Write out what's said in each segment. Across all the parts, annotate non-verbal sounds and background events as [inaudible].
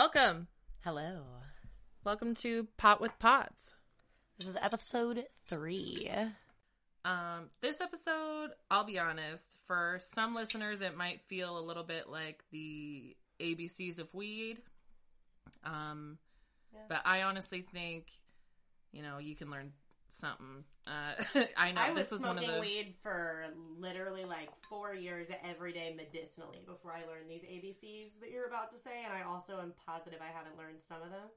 Welcome. Hello. Welcome to Pot with Pots. This is episode three. Um, this episode, I'll be honest, for some listeners, it might feel a little bit like the ABCs of weed. Um, Yeah. but I honestly think, you know, you can learn something. Uh, [laughs] I know I was, this was one smoking of the. weed for literally like four years every day medicinally before I learned these ABCs that you're about to say, and I also am positive I haven't learned some of them.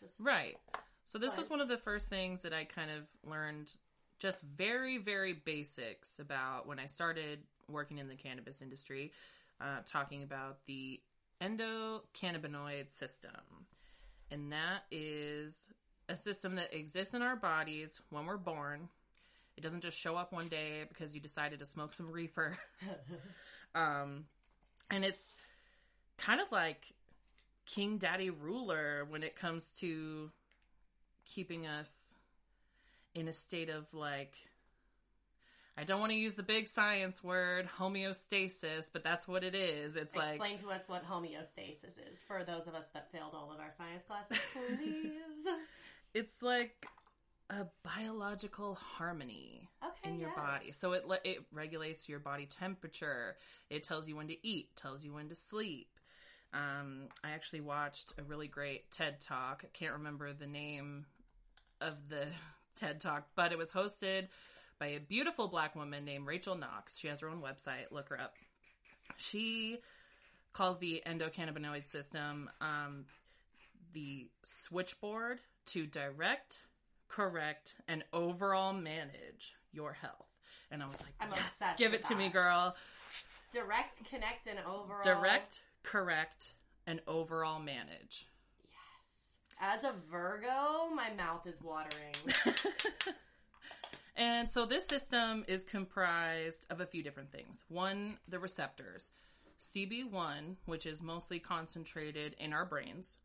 Just, Right. So this was one of the first things that I kind of learned just very, very basics about when I started working in the cannabis industry, uh, talking about the endocannabinoid system. And that is a system that exists in our bodies when we're born. It doesn't just show up one day because you decided to smoke some reefer. [laughs] Um, and it's kind of like king daddy ruler when it comes to keeping us in a state of like I don't want to use the big science word homeostasis, but that's what it is. It's like Explain to us what homeostasis is for those of us that failed all of our science classes, [laughs] please. It's like a biological harmony Okay, in your yes. body. So it le- it regulates your body temperature. It tells you when to eat, tells you when to sleep. Um, I actually watched a really great TED talk. I can't remember the name of the [laughs] TED talk, but it was hosted by a beautiful black woman named Rachel Knox. She has her own website. Look her up. She calls the endocannabinoid system um, the switchboard to direct, correct, and overall manage your health. And I was like, I'm yes, obsessed give it to me, girl. Direct, connect, and overall. Direct, correct, and overall manage. Yes. As a Virgo, my mouth is watering. [laughs] and so this system is comprised of a few different things. One, the receptors. CB1, which is mostly concentrated in our brains,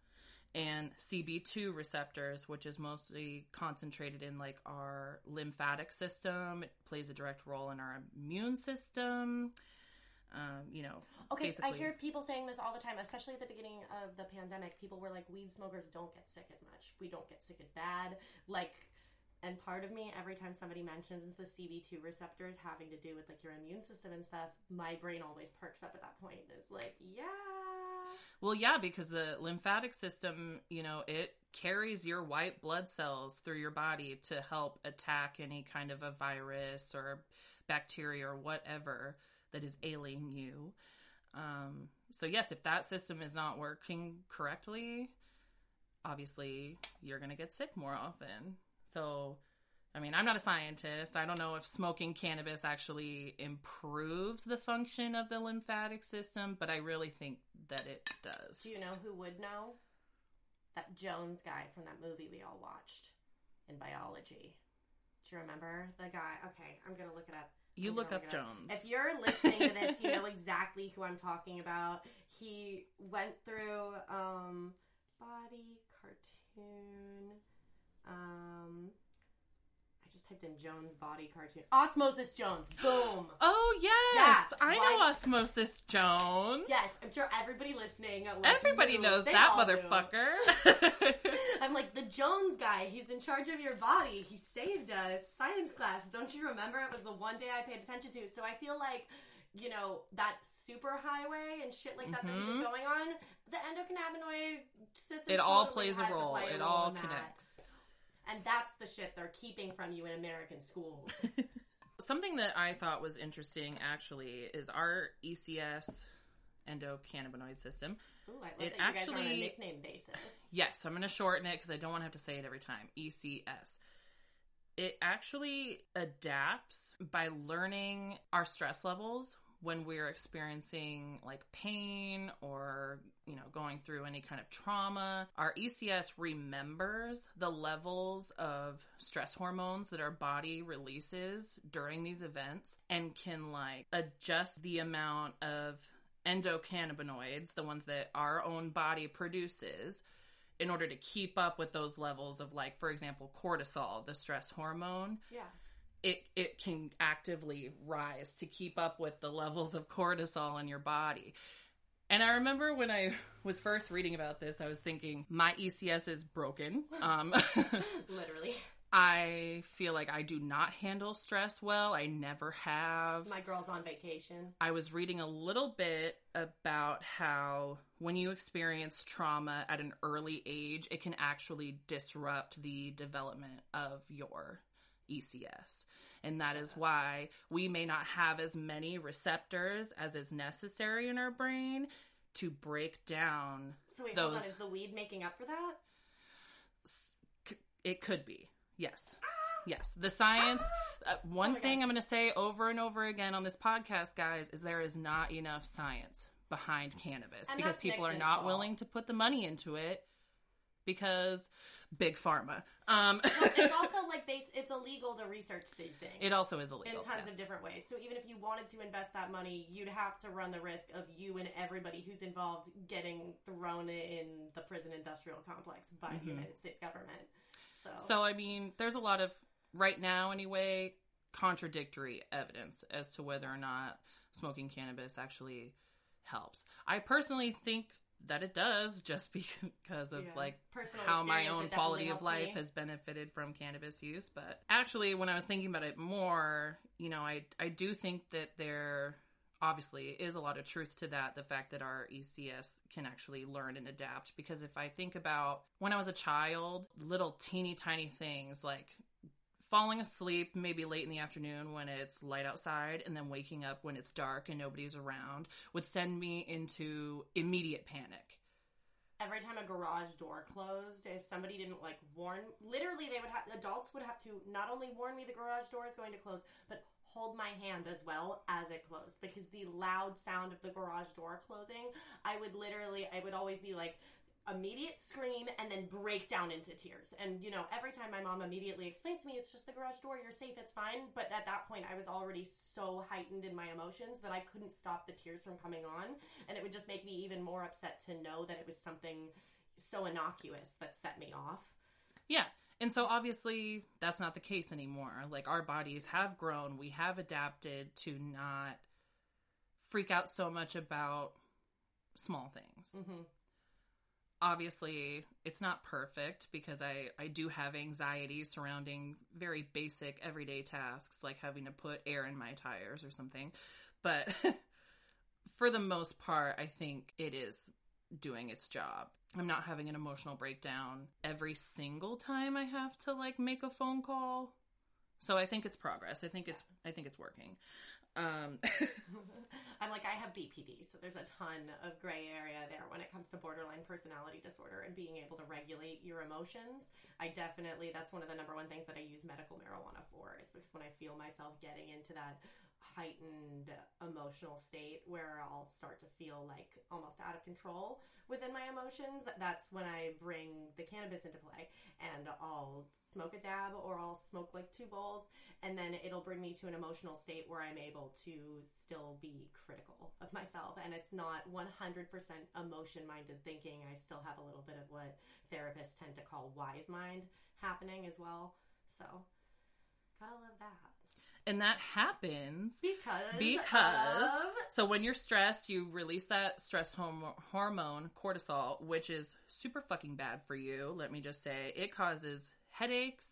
and CB2 receptors, which is mostly concentrated in like our lymphatic system. It plays a direct role in our immune system. Um, you know, Okay, basically. I hear people saying this all the time, especially at the beginning of the pandemic. People were like, weed smokers don't get sick as much. We don't get sick as bad. Like, and part of me, every time somebody mentions the CB2 receptors having to do with like your immune system and stuff, my brain always perks up at that point. Is like, yeah. Well, yeah, because the lymphatic system, you know, it carries your white blood cells through your body to help attack any kind of a virus or bacteria or whatever that is ailing you. Um, so, yes, if that system is not working correctly, obviously you're going to get sick more often. So, I mean, I'm not a scientist. I don't know if smoking cannabis actually improves the function of the lymphatic system, but I really think that it does. Do you know who would know? That Jones guy from that movie we all watched in biology. Do you remember the guy? Okay, I'm gonna look it up. You I'm look up Jones. If you're listening to this, you know [laughs] exactly who I'm talking about. He went through um, body cartoon. Um, I just typed in Jones body cartoon. Osmosis Jones. Boom. [gasps] Oh yes, I know Osmosis Jones. Yes, I'm sure everybody listening. Like, Everybody knows that motherfucker. [laughs] [laughs] I'm like the Jones guy. He's in charge of your body. He saved us. Science class. Don't you remember? It was the one day I paid attention to. So I feel like, you know, that super highway and shit like that that he was going on. The endocannabinoid system. it all plays a role. a It all connects. that. Connects. And that's the shit they're keeping from you in American schools. [laughs] Something that I thought was interesting actually is our ECS endocannabinoid system. Ooh, I love It that you guys are on a nickname basis. Yes, I'm going to shorten it because I don't want to have to say it every time. ECS. It actually adapts by learning our stress levels when we're experiencing like pain or, you know, going through any kind of trauma. Our ECS remembers the levels of stress hormones that our body releases during these events and can like adjust the amount of endocannabinoids, the ones that our own body produces, in order to keep up with those levels of like for example cortisol the stress hormone Yeah. It it can actively rise to keep up with the levels of cortisol in your body And I remember when I [laughs] was first reading about this, I was thinking my ECS is broken. Um, [laughs] Literally. I feel like I do not handle stress well. I never have. My girl's on vacation. I was reading a little bit about how when you experience trauma at an early age, it can actually disrupt the development of your ECS. And that is why we may not have as many receptors as is necessary in our brain to break down. So wait, hold on. Those- Is the weed making up for that? It could be. Yes. Yes. The science. Uh, one Oh thing God. I'm going to say over and over again on this podcast, guys, is there is not enough science behind cannabis And because people are not fault. willing to put the money into it because big pharma. Um, it's [laughs] also like they, it's illegal to research these things. it also is illegal in tons yes. of different ways. So even if you wanted to invest that money, you'd have to run the risk of you and everybody who's involved getting thrown in the prison industrial complex by the Mhm. United States government. So, So I mean, there's a lot of right now anyway contradictory evidence as to whether or not smoking cannabis actually helps. I personally think that it does just [laughs] because of Yeah. like Personal how my own quality of life me. has benefited from cannabis use but actually when i was thinking about it more you know i i do think that there obviously is a lot of truth to that the fact that our ecs can actually learn and adapt because if i think about when i was a child little teeny tiny things like falling asleep maybe late in the afternoon when it's light outside and then waking up when it's dark and nobody's around would send me into immediate panic. Every time a garage door closed, if somebody didn't like warn, literally they would have adults would have to not only warn me the garage door is going to close, but hold my hand as well as it closed because the loud sound of the garage door closing, I would literally I would always be like immediate scream and then break down into tears. And you know, every time my mom immediately explains to me it's just the garage door, you're safe, it's fine, but at that point I was already so heightened in my emotions that I couldn't stop the tears from coming on and it would just make me even more upset to know that it was something so innocuous that set me off. Yeah. And so obviously that's not the case anymore. Like our bodies have grown, we have adapted to not freak out so much about small things. Mm-hmm. Obviously, it's not perfect because I I do have anxiety surrounding very basic everyday tasks like having to put air in my tires or something. But [laughs] for the most part, I think it is doing its job. I'm not having an emotional breakdown every single time I have to like make a phone call. So I think it's progress. I think it's I think it's working. Um [laughs] I'm like, I have BPD, so there's a ton of gray area there when it comes to borderline personality disorder and being able to regulate your emotions. I definitely, that's one of the number one things that I use medical marijuana for, is because when I feel myself getting into that heightened emotional state where I'll start to feel like almost out of control within my emotions, that's when I bring the cannabis into play and I'll smoke a dab or I'll smoke like two bowls and then it'll bring me to an emotional state where I'm able to still be critical of myself and it's not 100% emotion minded thinking. I still have a little bit of what therapists tend to call wise mind happening as well. So, gotta love that. And that happens Because, Because- of- So when you're stressed, you release that stress horm- hormone, cortisol, which is super fucking bad for you. Let me just say, it causes headaches,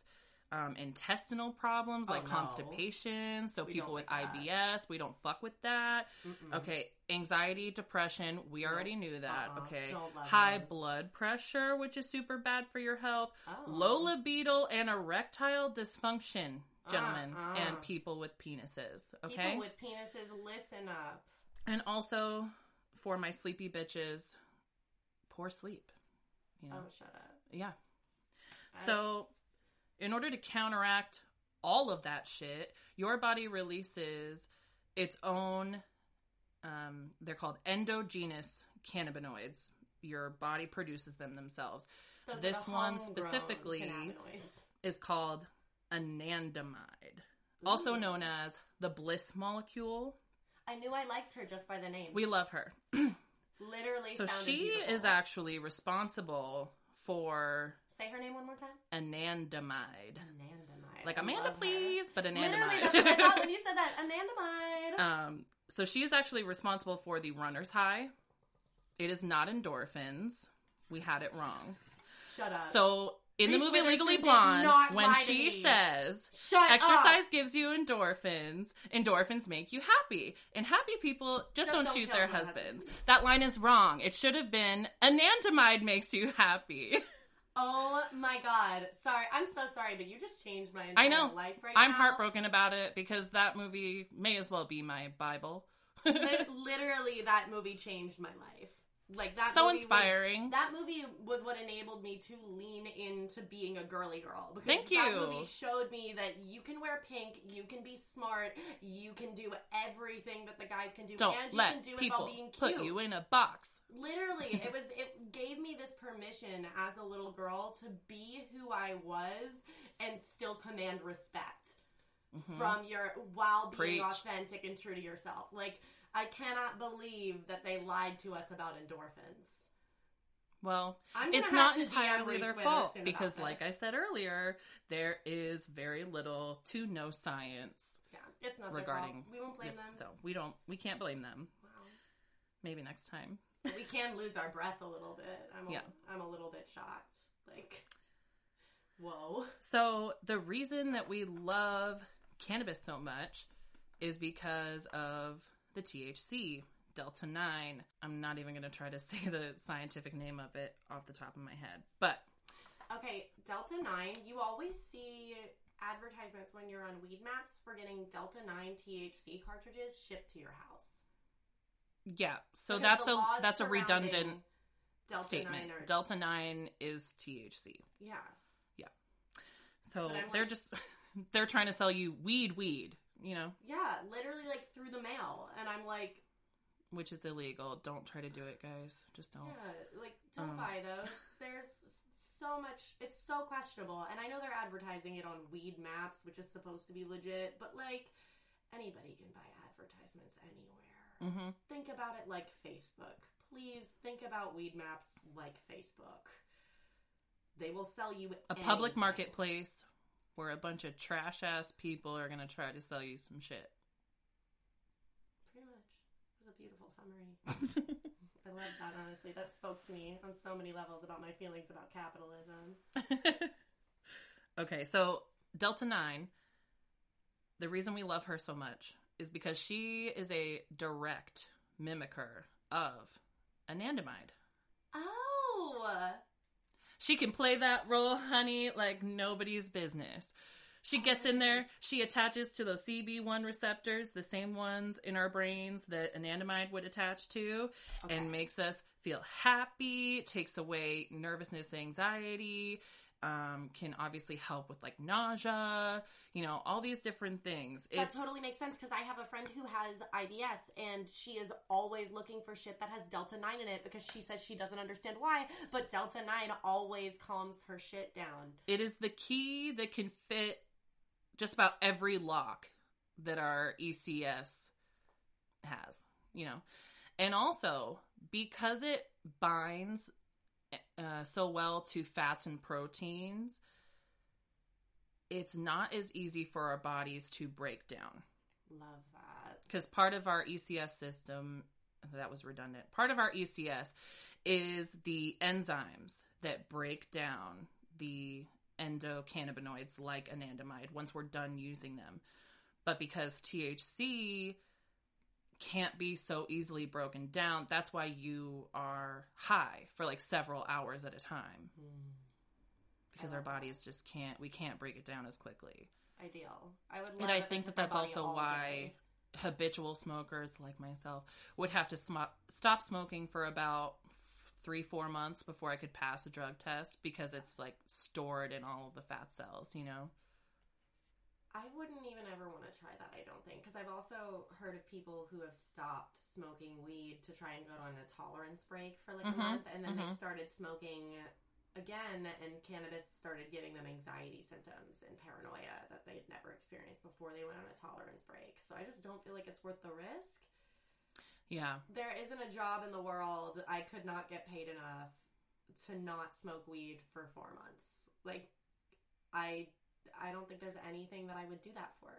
um, intestinal problems Oh, like no. constipation. So We people with like that. IBS, we don't fuck with that. Mm-mm. Okay, anxiety, depression, we Nope. already knew that. Uh-uh. Okay, high those. blood pressure, which is super bad for your health. Oh. Low libido and erectile dysfunction, gentlemen, Uh-uh. and people with penises. Okay, People with penises, listen up. and also for my sleepy bitches, poor sleep. You know, Oh, shut up. yeah. I- So, in order to counteract all of that shit, your body releases its own. Um, they're called endogenous cannabinoids. Your body produces them themselves. Those this one specifically- Is called anandamide, also known as the bliss molecule. I knew I liked her just by the name. We love her. [clears throat] literally. So she beautiful. is actually responsible for Say her name one more time. anandamide. Anandamide. Like Amanda, love her. please, but Literally, anandamide. that's what I thought when you said that. [laughs] Anandamide. um, so she is actually responsible for the runner's high. It is not endorphins. We had it wrong. Shut up. So in the movie Legally Blonde, when she says Shut exercise up. gives you endorphins, endorphins make you happy, and happy people just, Just don't, don't shoot their husbands. husbands. That line is wrong. It should have been anandamide makes you happy. [laughs] Oh my god. Sorry. I'm so sorry, but you just changed my entire I know. life right now. I'm now. heartbroken about it because that movie may as well be my Bible. [laughs] Literally, that movie changed my life. Like that. so movie was- inspiring. that movie was what enabled me to lean into being a girly girl. Because Thank That movie showed me that you can wear pink, you can be smart, you can do everything that the guys can do, Don't and you let can do it people while being cute. put you in a box. Literally, [laughs] it was it gave me this permission as a little girl to be who I was and still command respect Mhm. from your while being Preach. authentic and true to yourself. Like I cannot believe that they lied to us about endorphins. Well, it's not entirely their fault because, like I said earlier, there is very little to no science yeah, it's not regarding. We won't blame this, them. so we don't we can't blame them. Wow. Maybe next time. [laughs] We can lose our breath a little bit. I'm a, Yeah. I'm a little bit shocked. Like, whoa. So the reason that we love cannabis so much is because of the THC delta 9. I'm not even going to try to [laughs] say the scientific name of it off the top of my head. But Okay, Delta 9, you always see advertisements when you're on Weedmaps for getting Delta 9 THC cartridges shipped to your house. yeah, so Because that's a that's a redundant Delta statement. 9 are, Delta 9 is THC. yeah. Yeah. So they're like- just [laughs] they're trying to sell you weed weed, you know, Yeah, literally like through the mail. And I'm like, which is illegal. Don't try to do it, guys. Just don't. yeah, like don't Um. buy those. [laughs] There's so much, it's so questionable. And I know they're advertising it on Weedmaps, which is supposed to be legit, but like anybody can buy advertisements anywhere. hmm think about it like Facebook. Please think about Weedmaps like Facebook. They will sell you A public marketplace where a bunch of trash ass people are gonna try to sell you some shit. Pretty much. It was a beautiful summary. [laughs] I love that, honestly. That spoke to me on so many levels about my feelings about capitalism. [laughs] okay, so Delta 9, the reason we love her so much is because she is a direct mimicker of anandamide. Oh! She can play that role, honey, like nobody's business. She gets in there, she attaches to those CB1 receptors, the same ones in our brains that anandamide would attach to, Okay. and makes us feel happy, takes away nervousness, anxiety, um, can obviously help with like nausea, you know, all these different things. That It's totally makes sense because I have a friend who has IBS and she is always looking for shit that has Delta 9 in it because she says she doesn't understand why, but Delta 9 always calms her shit down. it is the key that can fit just about every lock that our ECS has, you know. And also, because it binds uh, so well to fats and proteins, it's not as easy for our bodies to break down. Love that. Because part of our ECS system, that was redundant, part of our ECS is the enzymes that break down the endocannabinoids like anandamide once we're done using them. But because THC can't be so easily broken down, that's why you are high for like several hours at a time. Hmm. Because our love that. bodies just can't, we can't break it down as quickly. Ideal. I would love And I think that that's also why day. habitual smokers like myself would have to sm- stop smoking for about three, four months before I could pass a drug test because it's like stored in all of the fat cells, you know? I wouldn't even ever want to try that, I don't think. Because I've also heard of people who have stopped smoking weed to try and go on a tolerance break for like Mhm, a month, and then they mhm. started smoking again, and cannabis started giving them anxiety symptoms and paranoia that they'd never experienced before they went on a tolerance break. So I just don't feel like it's worth the risk. Yeah. There isn't a job in the world I could not get paid enough to not smoke weed for four months. Like, I I don't think there's anything that I would do that for.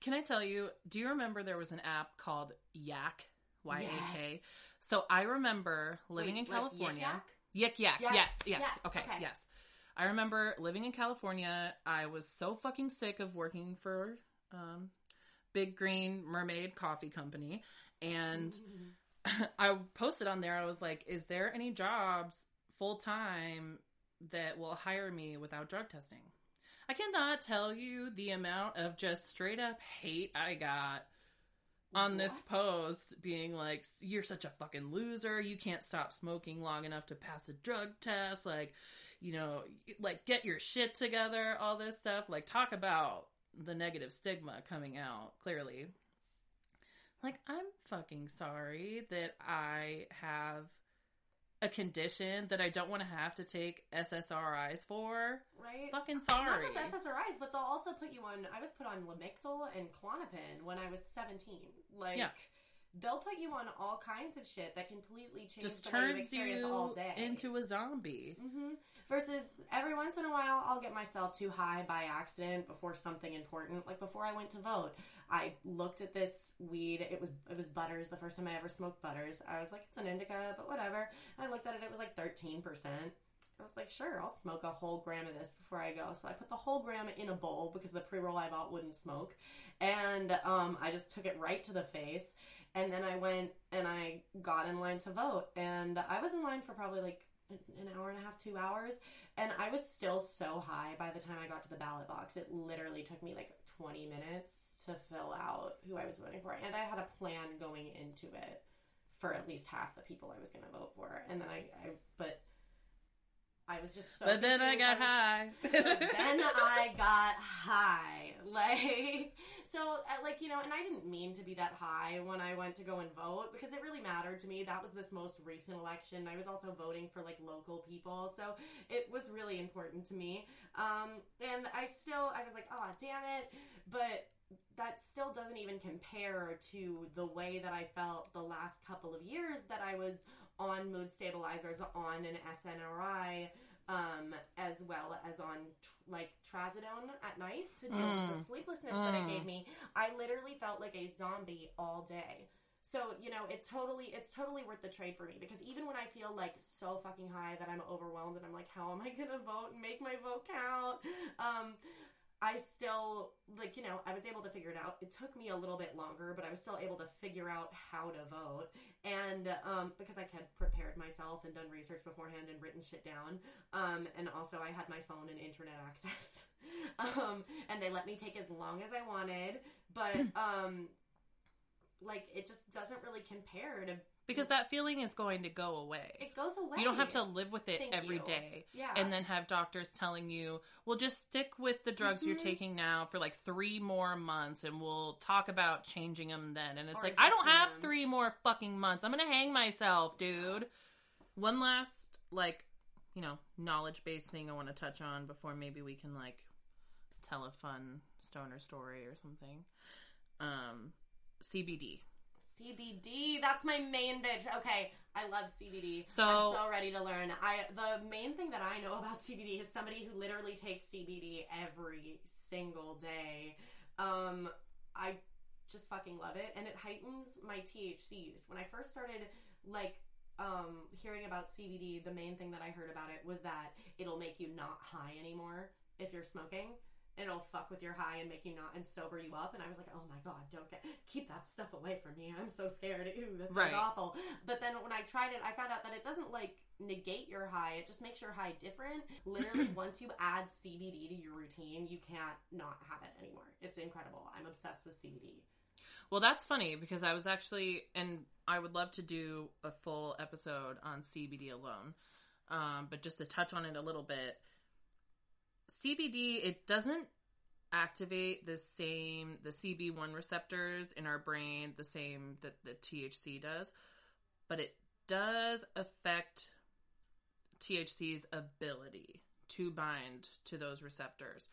Can I tell you, do you remember there was an app called Yak? Y A K? Yes. So I remember living Wait, in California. Yik Yik yak. Yes, Yes, yes. yes, Okay, okay. yes. I remember living in California. I was so fucking sick of working for um, Big Green Mermaid Coffee Company. And [laughs] I posted on there, I was like, is there any jobs full time that will hire me without drug testing? I cannot tell you the amount of just straight up hate I got on this post being like you're such a fucking loser. You can't stop smoking long enough to pass a drug test. Like you know like get your shit together all this stuff. Like talk about the negative stigma coming out clearly. Like i'm fucking sorry that i have a condition that i don't want to have to take ssris for right? fucking sorry Not just SSRIs, but they'll also put you on. I was put on Lamictal and Klonopin when I was 17. Like, Yeah. They'll put you on all kinds of shit that completely changes just the way you experience all day. into a zombie Mm-hmm. Versus every once in a while, I'll get myself too high by accident before something important. Like before I went to vote, I looked at this weed. It was it was Butters. The first time I ever smoked Butters, I was like, it's an indica, but whatever. And I looked at it. It was like thirteen percent. I was like, sure, I'll smoke a whole gram of this before I go. So I put the whole gram in a bowl because the pre roll I bought wouldn't smoke, and um, I just took it right to the face. And then I went and I got in line to vote, and I was in line for probably like an hour and a half, two hours, and I was still so high by the time I got to the ballot box. It literally took me like 20 minutes to fill out who I was voting for, and I had a plan going into it for at least half the people I was going to vote for, and then I, I but I was just so. but then i got was- high [laughs] but then I got high. Like, so, uh, like, you know, and I didn't mean to be that high when I went to go and vote because it really mattered to me. That was this most recent election. I was also voting for, like, local people. So it was really important to me. Um, and I still, I was like, oh, damn it. But that still doesn't even compare to the way that I felt the last couple of years that I was on mood stabilizers, on an SNRI, um, as well as on tr- like trazodone at night to deal with the Mm. sleeplessness that it Mm. gave me. I literally felt like a zombie all day. So you know, it's totally it's totally worth the trade for me because even when I feel like so fucking high that I'm overwhelmed and I'm like, how am I gonna vote and make my vote count? Um, I still like you know I was able to figure it out. It took me a little bit longer, but I was still able to figure out how to vote. And um, because I had prepared myself and done research beforehand and written shit down, um, and also I had my phone and internet [laughs] access, um, and they let me take as long as I wanted. But [clears throat] um, like it just doesn't really compare to because that feeling is going to go away. it goes away. You don't have to live with it Thank every you. day, yeah, and then have doctors telling you, "Well, just stick with the drugs you're Mhm. taking now for like 3 more months and we'll talk about changing them then." And it's Or like, "I don't adjusting have them. 3 more fucking months. I'm going to hang myself, dude." One last like, you know, knowledge-based thing I want to touch on before maybe we can like tell a fun stoner story or something. Um CBD. CBD. That's my main bitch. Okay, I love CBD. So- I'm so ready to learn. I the main thing that I know about CBD is somebody who literally takes CBD every single day. Um, I just fucking love it, and it heightens my THC use. When I first started, like. Um, hearing about CBD, the main thing that I heard about it was that it'll make you not high anymore if you're smoking. It'll fuck with your high and make you not and sober you up. And I was like, oh my god, don't get keep that stuff away from me. I'm so scared. Ooh, that sounds Right. awful. But then when I tried it, I found out that it doesn't like negate your high. It just makes your high different. Literally, [clears throat] once you add CBD to your routine, you can't not have it anymore. It's incredible. I'm obsessed with CBD. Well, that's funny because I was actually, and I would love to do a full episode on CBD alone. Um, but just to touch on it a little bit, CBD it doesn't activate the same the CB1 receptors in our brain the same that the THC does, but it does affect THC's ability to bind to those receptors.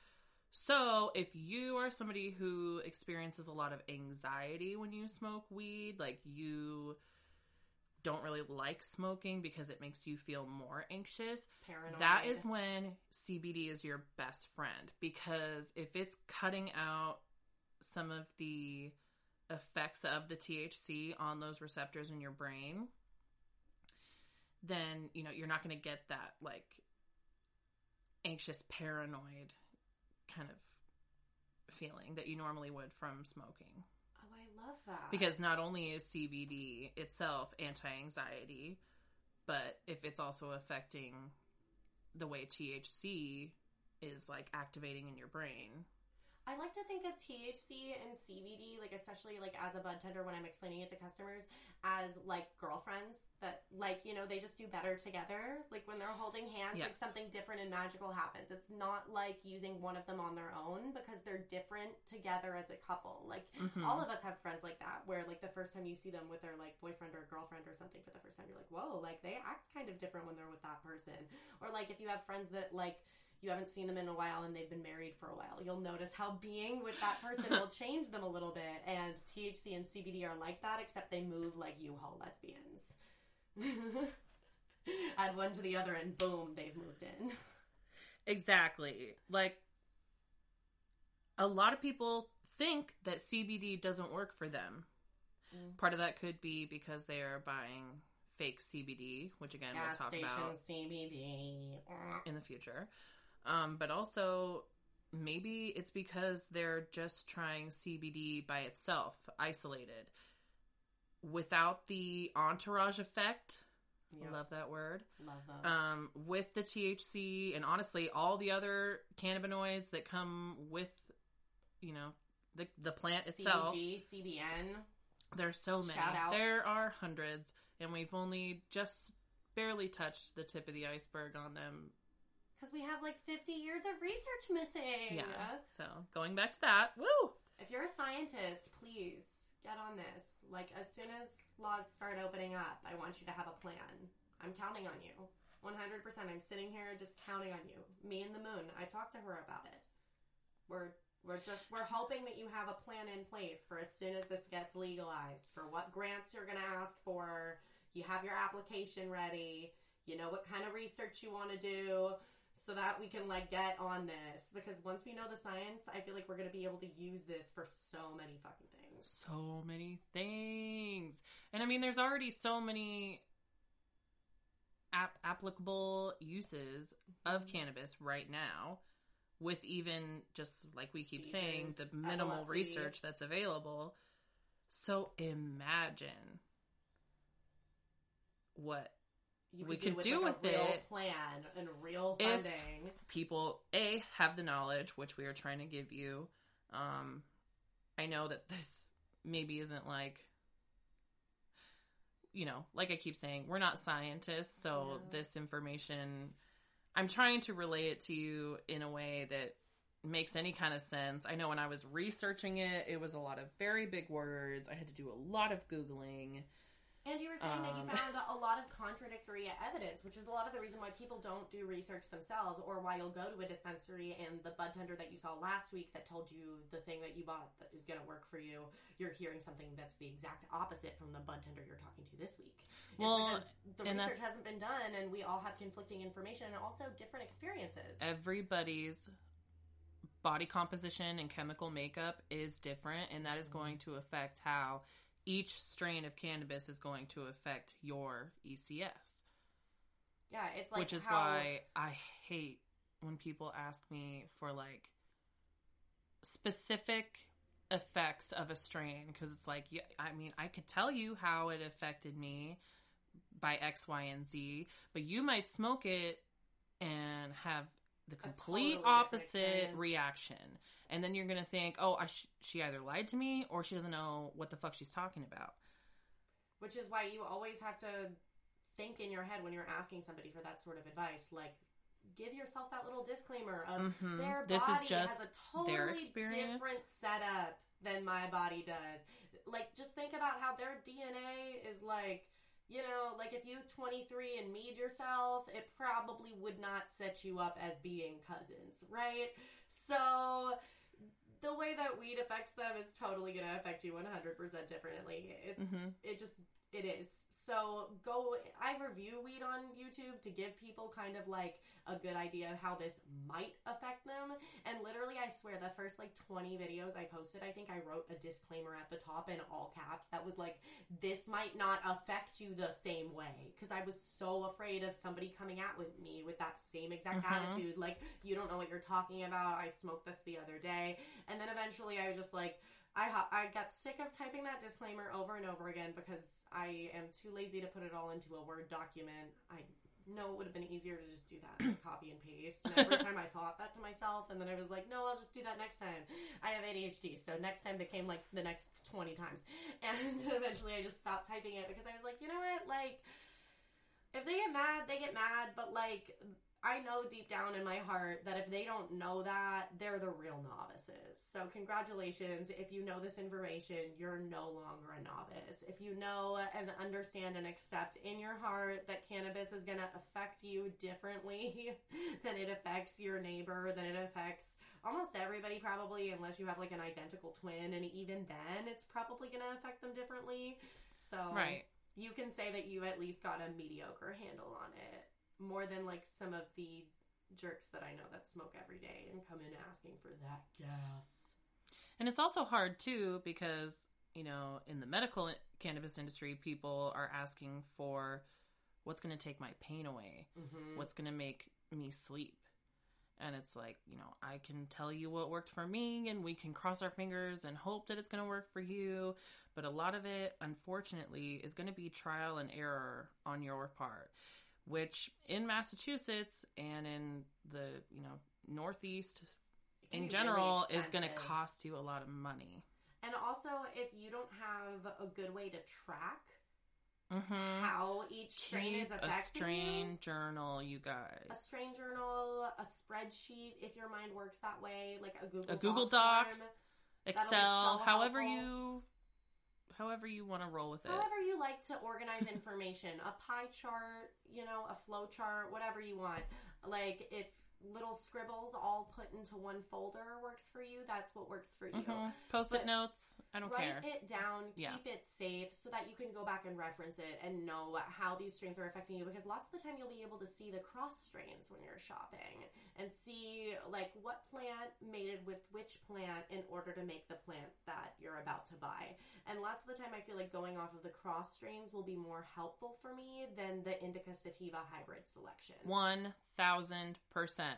So, if you are somebody who experiences a lot of anxiety when you smoke weed, like you don't really like smoking because it makes you feel more anxious, Paranoid. that is when CBD is your best friend because if it's cutting out some of the effects of the THC on those receptors in your brain, then you know you're not going to get that like anxious paranoid kind of feeling that you normally would from smoking love that. because not only is CBD itself anti-anxiety but if it's also affecting the way THC is like activating in your brain I like to think of THC and CBD, like especially like as a bud tender when I'm explaining it to customers, as like girlfriends that like you know they just do better together. Like when they're holding hands, like something different and magical happens. It's not like using one of them on their own because they're different together as a couple. Like Mhm. all of us have friends like that where like the first time you see them with their like boyfriend or girlfriend or something for the first time, you're like, whoa, like they act kind of different when they're with that person. Or like if you have friends that like you haven't seen them in a while and they've been married for a while, you'll notice how being with that person will [laughs] change them a little bit. And THC and CBD are like that, except they move like U-Haul lesbians. [laughs] Add one to the other, and boom, they've moved in. Exactly. Like a lot of people think that CBD doesn't work for them. Mm. Part of that could be because they are buying fake CBD, which again Gas we'll talk about CBD. in the future. Um, but also maybe it's because they're just trying CBD by itself, isolated, without the entourage effect. Yeah, Love that word. love them. um, with the THC and honestly all the other cannabinoids that come with, you know, the the plant itself. CBG, CBN. There's so many. There are hundreds, and we've only just barely touched the tip of the iceberg on them. Because we have like 50 years of research missing. Yeah. So going back to that, woo! If you're a scientist, please get on this. Like, as soon as laws start opening up, I want you to have a plan. I'm counting on you. 100%. I'm sitting here just counting on you. Me and the moon. I talked to her about it. We're we're just we're hoping that you have a plan in place for as soon as this gets legalized for what grants you're going to ask for. You have your application ready. You know what kind of research you want to do so that we can like get on this because once we know the science, I feel like we're going to be able to use this for so many fucking things. So many things, and I mean, there's already so many ap- applicable uses of Mhm. cannabis right now with even just like we keep saying the minimal epilepsy. research that's available so imagine what You We could do with, do like, with a real it plan and real if- funding. people a have the knowledge which we are trying to give you um i know that this maybe isn't like you know like i keep saying we're not scientists so Yeah. this information i'm trying to relay it to you in a way that makes any kind of sense i know when i was researching it it was a lot of very big words i had to do a lot of googling And you were saying that you Um, found a lot of contradictory evidence, which is a lot of the reason why people don't do research themselves, or why you'll go to a dispensary and the bud tender that you saw last week that told you the thing that you bought that is going to work for you, you're hearing something that's the exact opposite from the bud tender you're talking to this week. Well, because the research that's- hasn't been done, and we all have conflicting information and also different experiences. everybody's body composition and chemical makeup is different and that is Mm-hmm. going to affect how each strain of cannabis is going to affect your ECS yeah, it's like which is how, why I hate when people ask me for like specific effects of a strain because it's like yeah, I mean I could tell you how it affected me by X Y and Z but you might smoke it and have the complete totally opposite reaction and then you're gonna think oh I sh- she either lied to me or she doesn't know what the fuck she's talking about Which is why you always have to think in your head when you're asking somebody for that sort of advice. Like, give yourself that little disclaimer of Mhm. their This is body just has a totally their experience. different setup than my body does. Like, just think about how their DNA is like. You know, like if you 23andMe'd yourself, it probably would not set you up as being cousins, right? So the way that weed affects them is totally going to affect you 100% differently. It's Mhm. it just It is. So go. I review weed on YouTube to give people kind of like a good idea of how this might affect them. And literally, I swear, the first like 20 videos I posted, I think I wrote a disclaimer at the top in all caps that was like, this might not affect you the same way. Because I was so afraid of somebody coming at with me with that same exact Mhm. attitude. Like, you don't know what you're talking about. I smoked this the other day. And then eventually, I was just like, I ho- I got sick of typing that disclaimer over and over again because I am too lazy to put it all into a Word document. I know it would have been easier to just do that, like, [clears throat] copy and paste. And every time I thought that to myself, and then I was like, no, I'll just do that next time. I have ADHD, so next time became like the next 20 times. And [laughs] eventually I just stopped typing it because I was like, you know what? Like, if they get mad, they get mad, but like, I know deep down in my heart that if they don't know that, they're the real novices. So, congratulations. If you know this information, you're no longer a novice. If you know and understand and accept in your heart that cannabis is going to affect you differently [laughs] than it affects your neighbor, than it affects almost everybody, probably, unless you have like an identical twin. And even then, it's probably going to affect them differently. So, Right. you can say that you at least got a mediocre handle on it more than like some of the jerks that I know that smoke every day and come in asking for that gas. And it's also hard too because, you know, in the medical cannabis industry, people are asking for what's going to take my pain away, Mm-hmm. what's going to make me sleep. And it's like, you know, I can tell you what worked for me and we can cross our fingers and hope that it's going to work for you. But a lot of it, unfortunately, is going to be trial and error on your part, which in Massachusetts and in the, you know, Northeast in general is going to cost you a lot of money. And also, if you don't have a good way to track Mm-hmm. how each strain Keep is affecting a you, strain journal, you guys, a strain journal, a spreadsheet, if your mind works that way, like a Google A Google Doc Doc. form. Excel, so however helpful. you, however you want to roll with it. However you like to organize information, a pie chart, you know, a flow chart, whatever you want. Like if little scribbles all put into one folder works for you, that's what works for you. Mhm. Post-it notes. I don't Write care. Write it down, Yeah. keep it safe so that you can go back and reference it and know how these strains are affecting you because lots of the time you'll be able to see the cross strains when you're shopping and see like what plant mated with which plant in order to make the plant that you're about to buy. And lots of the time I feel like going off of the cross strains will be more helpful for me than the indica sativa hybrid selection. One thousand percent.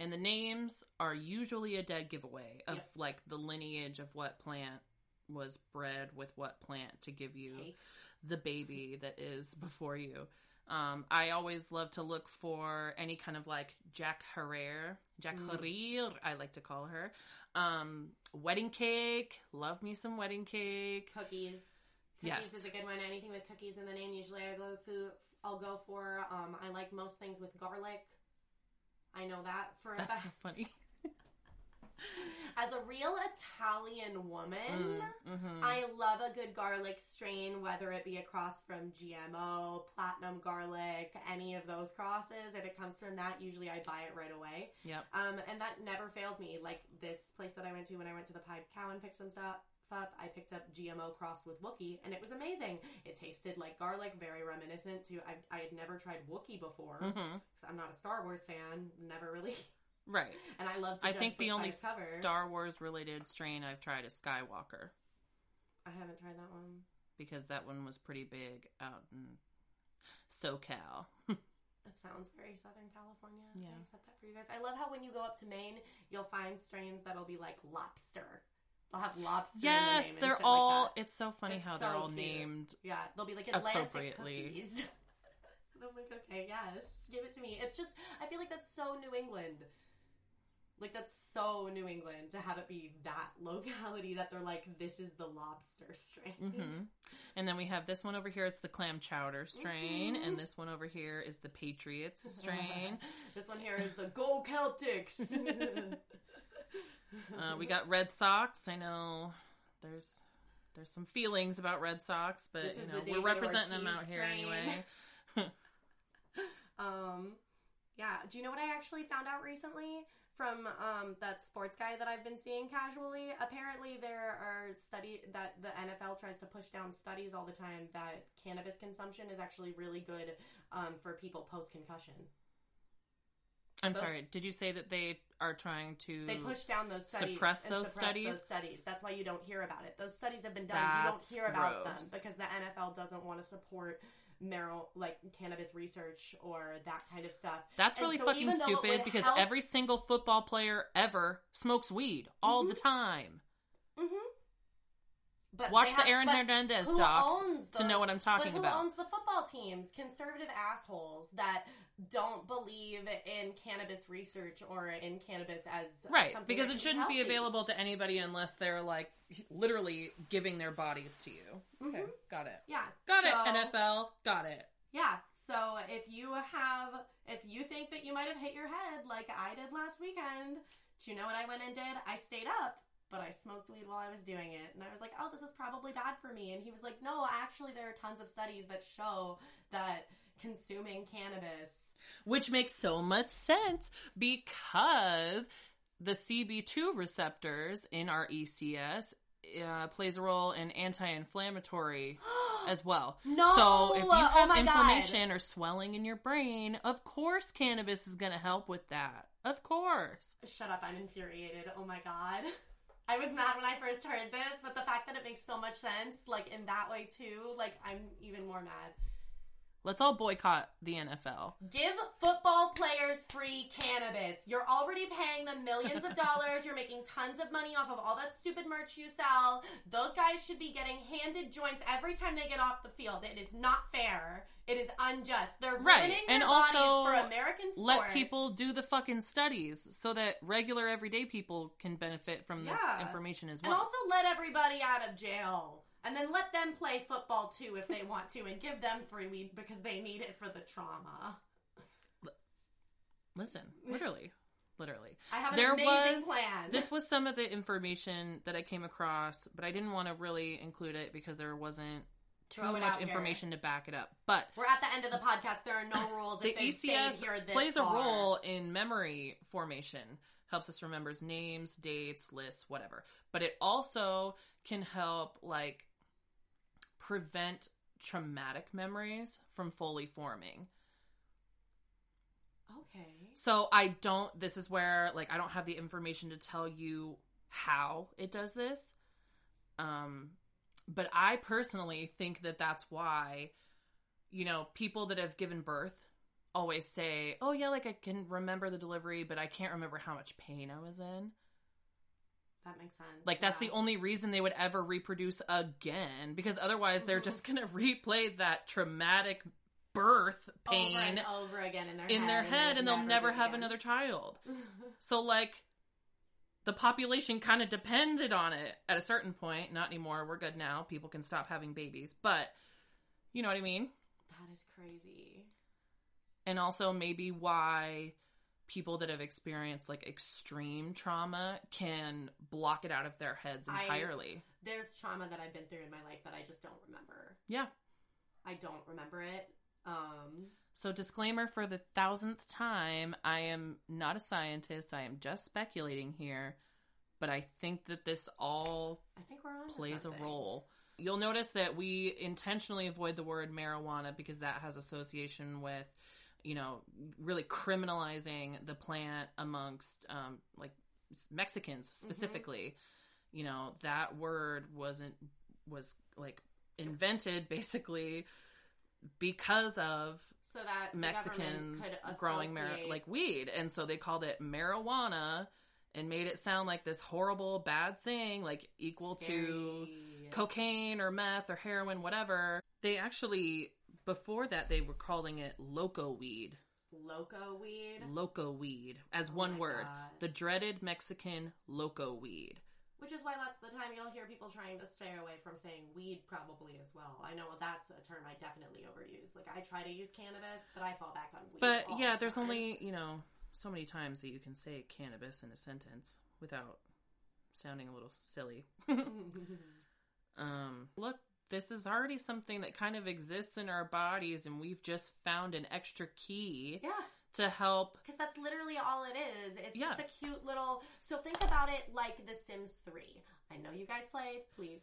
And the names are usually a dead giveaway of Yep. like the lineage of what plant was bred with what plant to give you Okay. the baby that is before you. Um, I always love to look for any kind of like Jack Herrera, Jack Mm. Herrera, I like to call her. Um, wedding cake, love me some wedding cake. Cookies. Cookies Yes. is a good one. Anything with cookies in the name, usually I go for. I'll go for. Um, I like most things with garlic. I know that for a That's fact. so funny. [laughs] As a real Italian woman, hmm I love a good garlic strain, whether it be a cross from GMO, platinum garlic, any of those crosses. If it comes from that, usually I buy it right away. Yep. Um, and that never fails me. Like this place that I went to when I went to the Pied Cow and picked some stuff up, I picked up GMO crossed with Wookie, and it was amazing. It tasted like garlic, very reminiscent to. I, I had never tried Wookie before because hmm I'm not a Star Wars fan, never really. Right. [laughs] And I love. To I think the only. Star Wars related strain I've tried is Skywalker I haven't tried that one. because that one was pretty big out in SoCal. [laughs] It sounds very Southern California. Yeah. I accept that for you guys. I love how when you go up to Maine, you'll find strains that'll be like lobster. They'll have lobster. yes, they're all. Like it's so funny It's how they're all cute. named. Yeah, they'll be like Atlantic Appropriately. cookies. [laughs] and I'm like, okay, yes, give it to me. It's just, I feel like that's so New England. Like that's so New England to have it be that [laughs] locality that they're like, this is the lobster strain. hmm And then we have this one over here. It's the clam chowder strain, Mhm. and this one over here is the Patriots [laughs] strain. this one here is the Go Celtics. Uh, we got Red Sox. I know there's there's some feelings about Red Sox, but This you know we're representing them out here strain. anyway. [laughs] [laughs] Um, yeah. Do you know what I actually found out recently? from um, that sports guy that I've been seeing casually. Apparently, there are study that the NFL tries to push down studies all the time that cannabis consumption is actually really good um, for people post concussion. I'm Those- sorry. Did you say that they are trying to They push down those studies, Suppress those suppress studies? Those studies. That's why you don't hear about it. Those studies have been done. That's you don't hear about gross. them because the NFL doesn't want to support marijuana, like cannabis research or that kind of stuff. That's And really so fucking even though it stupid because help- every single football player ever smokes weed all the time. Mm-hmm. But Watch the have- Aaron Hernandez doc to know what I'm talking but who about. owns the football teams? Conservative assholes that don't believe in cannabis research or in cannabis as Right, because it shouldn't be available to anybody unless they're like literally giving their bodies to you. Mm-hmm. Okay, got it. Yeah, Got it, NFL. Got it. Yeah. So if you have, if you think that you might have hit your head like I did last weekend, do you know what I went and did? I stayed up, but I smoked weed while I was doing it, and I was like, oh, this is probably bad for me. And he was like, no, actually, there are tons of studies that show that consuming cannabis. Which makes so much sense because the CB2 receptors in our ECS uh, plays a role in anti-inflammatory [gasps] as well. No! So if you Oh have God. inflammation or swelling in your brain, of course cannabis is going to help with that. Of course. Shut up! I'm infuriated. Oh my god. [laughs] I was mad when I first heard this, but the fact that it makes so much sense, like in that way too, like I'm even more mad. Let's all boycott the NFL. Give football players free cannabis. You're already paying them millions of dollars. You're making tons of money off of all that stupid merch you sell. Those guys should be getting handed joints every time they get off the field. It is not fair. It is unjust. They're Right, ruining and also bodies for American sports. Let people do the fucking studies so that regular everyday people can benefit from this Yeah. information as well. And also let everybody out of jail. And then let them play football too if they want to and give them free weed because they need it for the trauma. Listen, literally, literally. I have an There amazing was- plan. This was some of the information that I came across, but I didn't want to really include it because there wasn't too Throw much out here. information to back it up. But We're at the end of the podcast. There are no [laughs] rules. the if ECS plays a role in memory formation helps us remember names dates lists whatever but it also can help like prevent traumatic memories from fully forming Okay. so i don't this is where like i don't have the information to tell you how it does this um but i personally think that that's why you know people that have given birth always say oh yeah like i can remember the delivery but i can't remember how much pain i was in That makes sense. like that's yeah. the only reason they would ever reproduce again because otherwise they're just [laughs] gonna replay that traumatic birth pain over and over again in their in head, their head and they'll never it have again. another child [laughs] so like the population kind of depended on it at a certain point. Not anymore. We're good now. People can stop having babies. But you know what i mean? That is crazy. and also maybe why people that have experienced like extreme trauma can block it out of their heads I- entirely. There's trauma that I've been through in my life that I just don't remember. yeah. I don't remember it. Um, So, disclaimer for the thousandth time I am not a scientist. I am just speculating here. But I think that this all I think we're on plays a role. You'll notice that we intentionally avoid the word marijuana because that has association with, you know, really criminalizing the plant amongst, um, like, Mexicans specifically. You know, that word wasn't, was like invented basically because of So that Mexicans growing mar- like weed, and so they called it marijuana and made it sound like this horrible bad thing, like equal to cocaine or meth or heroin, whatever. They actually before that they were calling it loco weed, loco weed, loco weed as Oh one word, God. the dreaded Mexican loco weed. Which is why that's the time you'll hear people trying to stay away from saying weed probably as well. I know that's a term I definitely overuse. Like I try to use cannabis, but I fall back on weed. But yeah, the there's only, you know, so many times that you can say cannabis in a sentence without sounding a little silly. [laughs] um, look, this is already something that kind of exists in our bodies, and we've just found an extra key yeah. To help. Because that's literally all it is. It's Yeah. just a cute little. So think about it like The Sims 3. I know you guys played. Please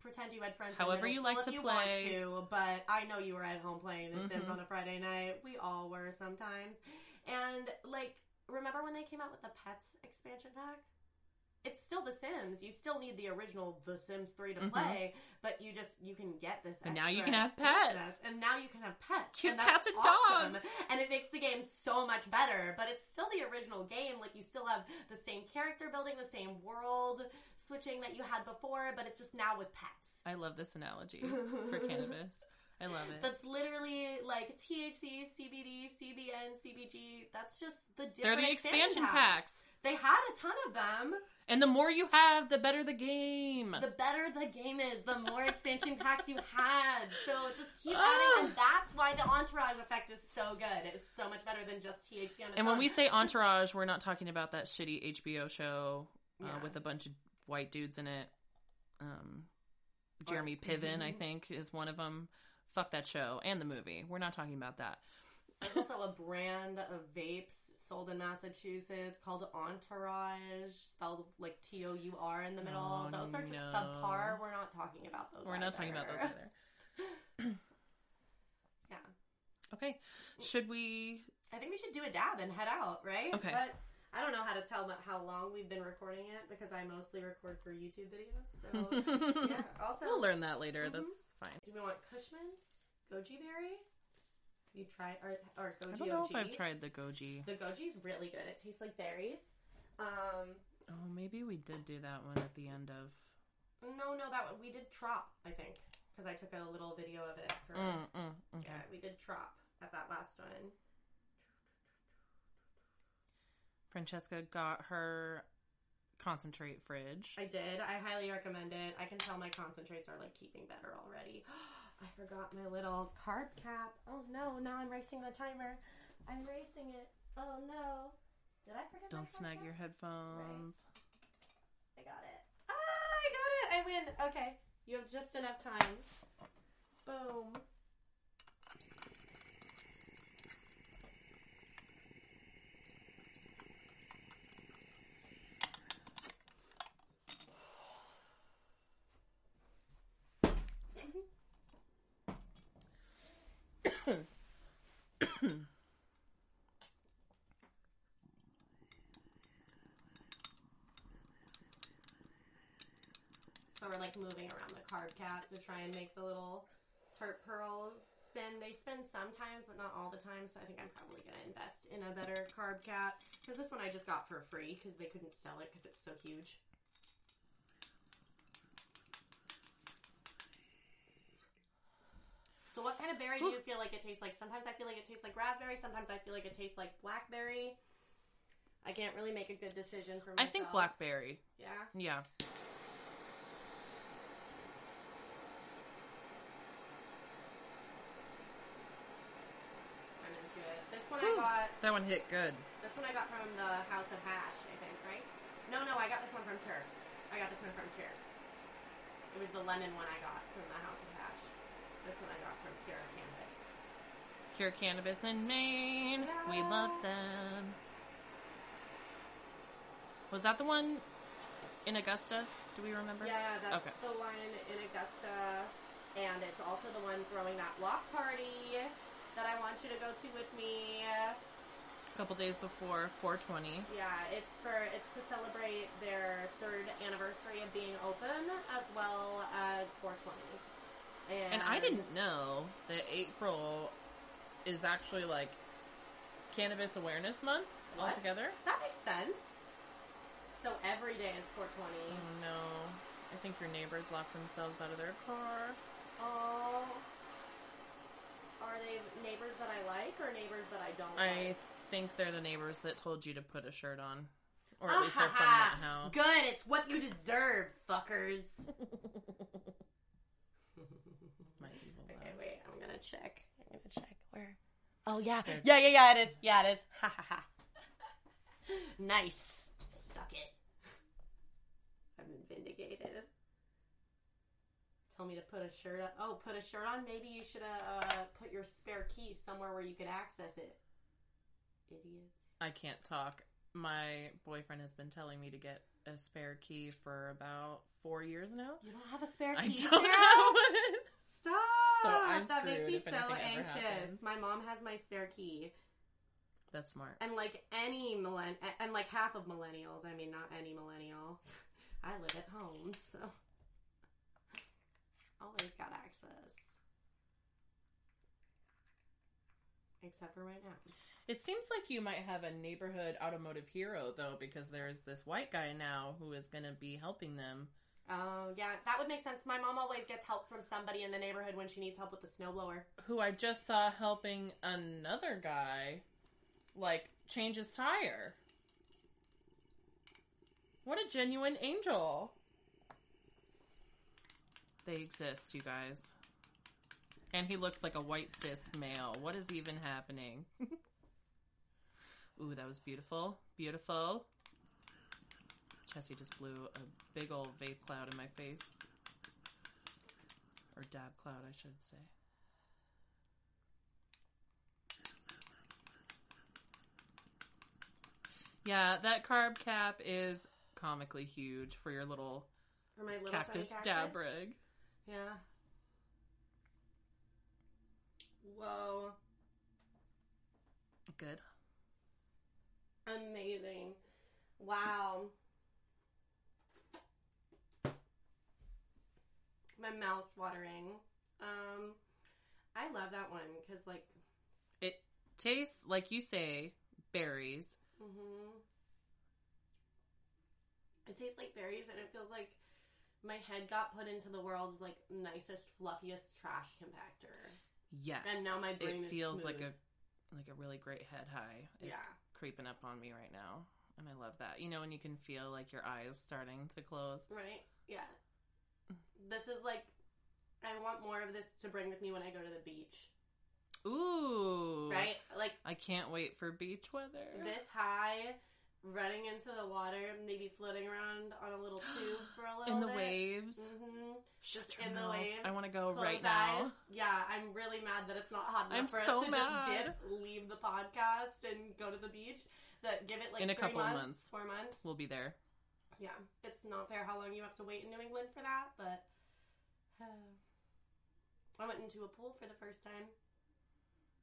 pretend you had friends. However you like to you play. Want to, but I know you were at home playing The Sims Mhm. on a Friday night. We all were sometimes. And like, remember when they came out with the Pets expansion pack? It's still The Sims. You still need the original The Sims 3 to Mhm. play, but you just you can get this. And now you can have pets. and now you can have pets. Cute and that's cats and awesome. dogs. and it makes the game so much better. But it's still the original game. Like you still have the same character building, the same world switching that you had before, but it's just now with pets. I love this analogy [laughs] for cannabis. I love it. That's literally like THC, CBD, CBN, CBG. That's just the different They're the expansion packs. They had a ton of them. And the more you have, the better the game. The better the game is, the more [laughs] expansion packs you had. So just keep Ah. adding, and that's why the entourage effect is so good. It's so much better than just THC on its and when own. we say [laughs] entourage, we're not talking about that shitty HBO show uh, Yeah. with a bunch of white dudes in it. Um, Jeremy Piven, I mhm. think, is one of them. Fuck that show and the movie. We're not talking about that. There's also a brand of vapes sold in Massachusetts called Entourage, spelled like T O U R in the middle. Oh, those are just no. subpar. We're not talking about those. We're not talking about those either. either. [laughs] Yeah. Okay. Should we? I think we should do a dab and head out, right? Okay. But I don't know how to tell about how long we've been recording it because I mostly record for YouTube videos. So [laughs] yeah. Also, we'll learn that later. Mhm. That's fine. do we want Cushman's goji berry? You try or or goji I don't know OG? if I've tried the goji. The goji is really good. It tastes like berries. Um, Oh, maybe we did do that one at the end of. no, no, that one we did trop. I think because I took a little video of it. For, Mm, mm, okay. Yeah, we did trop at that last one. Francesca got her concentrate fridge. I did. I highly recommend it. I can tell my concentrates are like keeping better already. I forgot my little carb cap. Oh no, now I'm racing the timer. I'm racing it. Oh no. Did I forget my Don't snag cap? your headphones. I got it. Ah, I got it. I win. Okay. You have just enough time. Boom. So we're like moving around the carb cap to try and make the little terp pearls spin. They spin sometimes, but not all the time. So I think I'm probably going to invest in a better carb cap because this one I just got for free because they couldn't sell it because it's so huge. So what kind of berry do you feel like it tastes like? Sometimes I feel like it tastes like raspberry. Sometimes I feel like it tastes like blackberry. I can't really make a good decision for myself. I think blackberry. Yeah. Yeah. I'm into it. This one I got. That one hit good. This one I got from the House of Hash, I think, right? No, no, I got this one from Cure. I got this one from Cure. It was the lemon one I got from the House of Hash. This one I got from Cure Cannabis. Cure Cannabis in Maine. We love them. Was that the one in Augusta? Do we remember? Yeah, that's Okay. the one in Augusta. And it's also the one throwing that block party that I want you to go to with me. Couple days before 420. Yeah, it's for it's to celebrate their third anniversary of being open as well as 420. And, And I didn't know that April is actually like Cannabis Awareness Month What? altogether. That makes sense. So every day is 420. Oh no. I think your neighbors locked themselves out of their car. Oh. Are they neighbors that I like or neighbors that I don't I like? Think they're the neighbors that told you to put a shirt on. Or Ah, at least they're from that house. Good, it's what you deserve, fuckers. [laughs] My evil okay, laugh. wait, I'm gonna check. I'm gonna check. Where? Oh yeah, There. yeah, yeah, yeah. It is. Yeah, it is. Ha ha ha. [laughs] Nice. Suck it. I've been vindicated. Tell me to put a shirt on. Oh, put a shirt on. Maybe you should have uh, put your spare key somewhere where you could access it. Idiots. I can't talk. My boyfriend has been telling me to get a spare key for about four years now. You don't have a spare key. I don't know. Stop! So I'm that makes me so anxious. My mom has my spare key, That's smart. and like any millenn, and like half of millennials. I mean, not any millennial. I live at home, so always got access. Except for right now. It seems like you might have a neighborhood automotive hero though, because there's this white guy now who is going to be helping them. Oh yeah, that would make sense. My mom always gets help from somebody in the neighborhood when she needs help with the snowblower. Who I just saw helping another guy, like change his tire. What a genuine angel! They exist, you guys. And he looks like a white cis male. What is even happening? [laughs] Ooh, that was beautiful. Beautiful. Chessie just blew a big old vape cloud in my face. Or dab cloud, I should say. Yeah, that carb cap is comically huge for your little For my little cactus, tiny dab rig. Yeah. Whoa. Good. Amazing. Wow. My mouth's watering. Um, I love that one because, like, It tastes like you say berries. hmm it tastes like berries, and it feels like my head got put into the world's like nicest, fluffiest trash compactor. Yes. And now my brain it feels like a like a really great head high is Yeah. Creeping up on me right now. And I love that. You know when you can feel like your eyes starting to close. Right? Yeah. This is like, I want more of this to bring with me when I go to the beach. Ooh. Right? Like I can't wait for beach weather. this high, running into the water, maybe floating around on a little tube [gasps] for a little in the bit. waves. hmm Just in the waves. I want to go Close right now. Yeah, I'm really mad that it's not hot enough I'm for so us to mad. just dip, leave the podcast, and go to the beach. That give it like In a three couple months, months. four months. We'll be there. Yeah, it's not fair how long you have to wait in New England for that, but [sighs] I went into a pool for the first time.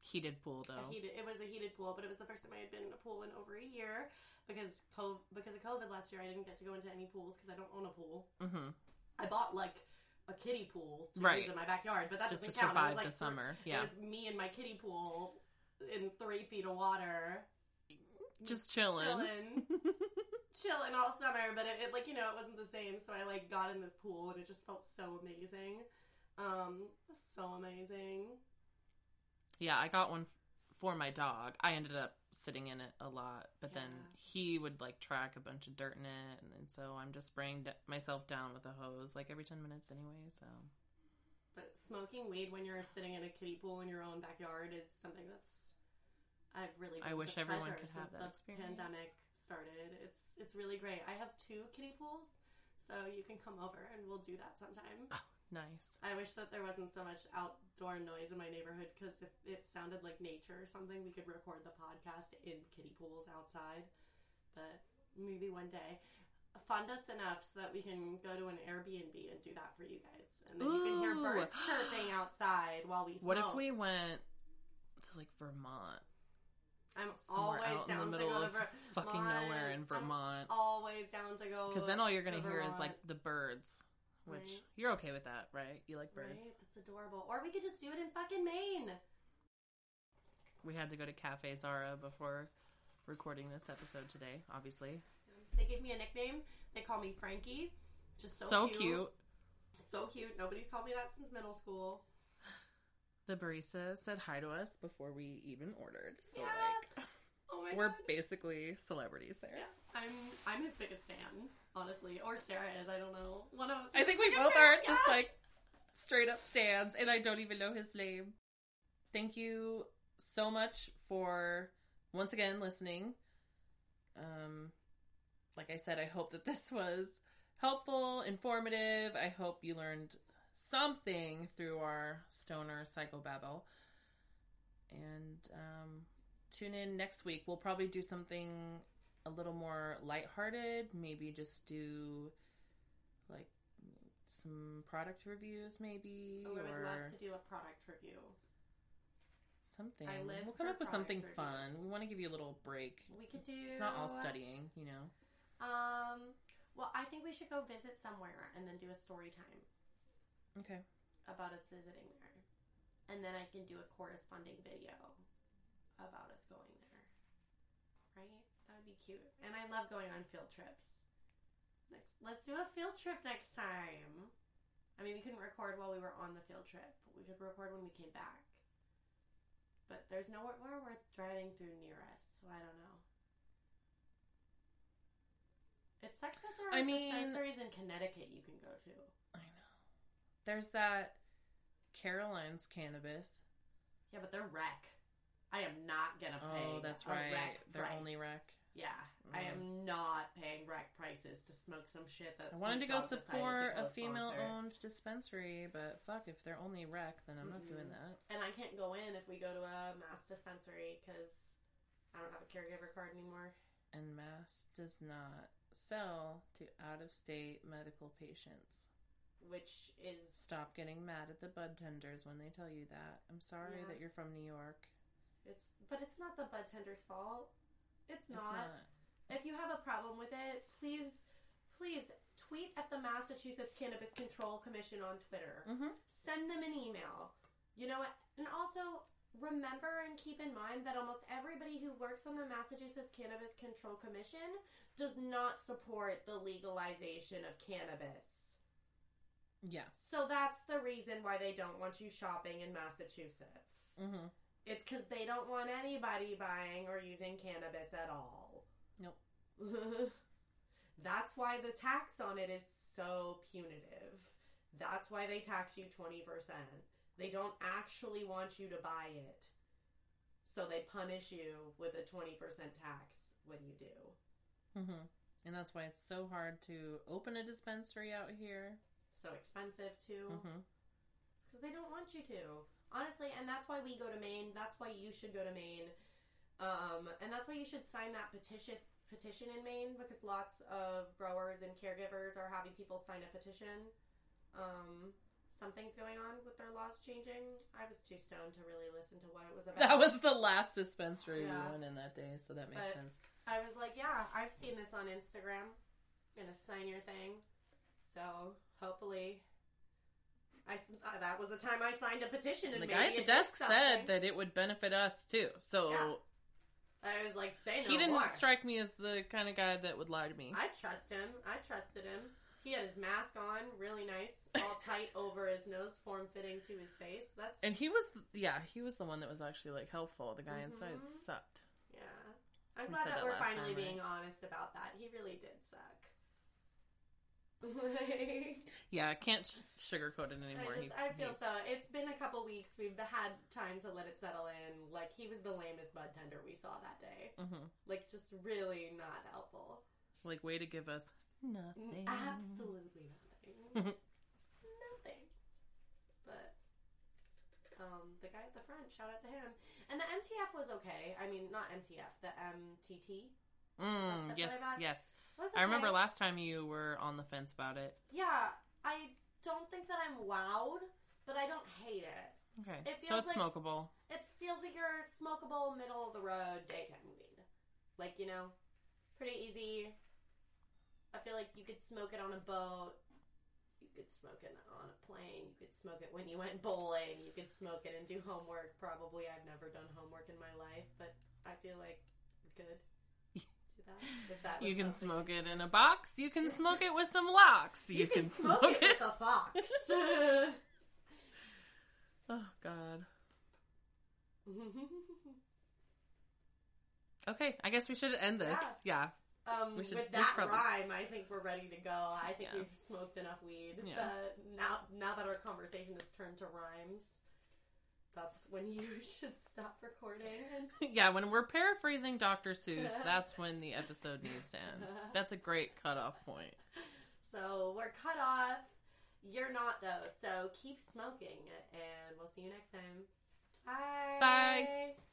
Heated pool though. heated, it was a heated pool, but it was the first time I had been in a pool in over a year because co- because of COVID last year. I didn't get to go into any pools because I don't own a pool. mm-hmm. I bought like a kiddie pool to Right. in my backyard, but that Just to doesn't count. It was, like, the summer. It was me and my kiddie pool in three feet of water, Just chilling. chilling, [laughs] chilling all summer. But it, it like you know it wasn't the same. So I like got in this pool and it just felt so amazing, um, so amazing. Yeah, I got one for my dog. I ended up sitting in it a lot, but then he would like track a bunch of dirt in it, and, and so I'm just spraying d- myself down with a hose like every ten minutes anyway. So But smoking weed when you're sitting in a kiddie pool in your own backyard is something that's I've really I wish everyone could have that the experience. Pandemic started. It's it's really great. I have two kiddie pools, so you can come over and we'll do that sometime. Ah, nice. I wish that there wasn't so much outdoor noise in my neighborhood because if it sounded like nature or something, we could record the podcast in kiddie pools outside. But maybe one day. Fund us enough so that we can go to an Airbnb and do that for you guys. And then you can hear birds chirping outside while we smoke. What if we went to like Vermont, I'm somewhere always out in down the to middle go of to Ver- fucking Vermont. nowhere in I'm Vermont? always down to go. Because then all you're gonna to hear is like the birds, which Right. you're okay with that, right? You like birds. Right? That's adorable. Or we could just do it in fucking Maine. We had to go to Cafe Zara before recording this episode today, obviously. They gave me a nickname. They call me Frankie. Just so, so cute. cute. So cute. Nobody's called me that since middle school. The barista said hi to us before we even ordered. So Yeah. like Oh my we're god. basically celebrities there. Yeah. I'm I'm his biggest fan, honestly. Or Sarah is. I don't know. One of us. I think we both are just like straight up stands and I don't even know his name. Thank you so much for once again listening. Um like I said, I hope that this was helpful, informative. I hope you learned something through our stoner psychobabble. And um tune in next week. We'll probably do something a little more lighthearted. Maybe just do like some product reviews, maybe, Oh, I would love to do a product review. something. I live we'll come up with something product fun. We want to give you a little break. We could do. It's not all studying, you know. Um. Well, I think we should go visit somewhere and then do a story time Okay. about us visiting there, and then I can do a corresponding video about us going there. Right? That would be cute. And I love going on field trips. Next, let's do a field trip next time. I mean, we couldn't record while we were on the field trip, but we could record when we came back. But there's nowhere where we're driving through near us, so I don't know. It sucks that there are I mean- dispensaries in Connecticut you can go to. I know. There's that Caroline's cannabis. Yeah, but they're rec. I am not gonna pay. Oh, that's right. They're price. only rec. Yeah, I Mm. am not paying rec prices to smoke some shit that. I wanted to go decided to support a female-owned dispensary, but fuck, if they're only rec, then I'm not doing that. And I can't go in if we go to a mass dispensary because I don't have a caregiver card anymore. And Mass does not sell to out-of-state medical patients. Which is Stop getting mad at the bud tenders when they tell you that. I'm sorry Yeah. that you're from New York. It's, but it's not the bud tender's fault. It's It's not. not. If you have a problem with it, please, please tweet at the Massachusetts Cannabis Control Commission on Twitter. Mm-hmm. Send them an email. You know what? And also remember and keep in mind that almost everybody who works on the Massachusetts Cannabis Control Commission does not support the legalization of cannabis. Yes. So that's the reason why they don't want you shopping in Massachusetts. Mm-hmm. It's because they don't want anybody buying or using cannabis at all. Nope. [laughs] That's why the tax on it is so punitive. That's why they tax you 20%. They don't actually want you to buy it. So they punish you with a 20% tax when you do. Mm-hmm. And that's why it's so hard to open a dispensary out here. So expensive too. Mm-hmm. It's because they don't want you to. Honestly, and that's why we go to Maine. That's why you should go to Maine. Um, and that's why you should sign that petition petition in Maine because lots of growers and caregivers are having people sign a petition. Um, something's going on with their laws changing. I was too stoned to really listen to what it was [laughs] about. That was the last dispensary Yeah. we went in that day, so that makes But- sense. I was like, yeah, I've seen this on Instagram. Gonna sign your thing. So hopefully, I uh, that was the time I signed a petition. And The guy at the desk said that it would benefit us too. So Yeah. I was like, say no he didn't more. strike me as the kind of guy that would lie to me. I trust him. I trusted him. He had his mask on, really nice, all [laughs] tight over his nose, form fitting to his face. That's And he was, yeah, he was the one that was actually like helpful. The guy inside Mhm. sucked. yeah. I'm We glad that, that we're finally time, right? being honest about that. He really did suck. [laughs] Yeah, I can't sh- sugarcoat it anymore. I He- I feel he- so. It's been a couple weeks. We've had time to let it settle in. Like he was the lamest bud tender we saw that day. Mhm. Like just really not helpful. like way to give us nothing. Absolutely nothing. [laughs] nothing. But um, the guy at the front, shout out to him. And the MTF was okay. I mean, not MTF, the MTT. Mm, yes, what I got. yes. I remember okay. last time you were on the fence about it. Yeah, I don't think that I'm wowed, but I don't hate it. Okay, It so feels it's like- smokable. It feels like your smokable, middle of the road daytime weed. Like, you know, pretty easy. I feel like you could smoke it on a boat. You could smoke it on a plane. You could smoke it when you went bowling. You could smoke it and do homework. Probably, I've never done homework in my life, but I feel like do that. That You can something- smoke it in a box. You can smoke it with some locks. You, can, smoke, it. with a fox. [laughs] Oh God. [laughs] Okay, I guess we should end this. Yeah. Um, should- with that probably- rhyme, I think we're ready to go. I think Yeah. we've smoked enough weed. Yeah. Uh, now, now that our conversation has turned to rhymes, that's when you [laughs] should stop recording. [laughs] yeah, when we're paraphrasing Dr. Seuss, that's when the episode needs to end. [laughs] That's a great cutoff point. So we're cut off. You're not though. So keep smoking, and we'll see you next time. Bye. Bye.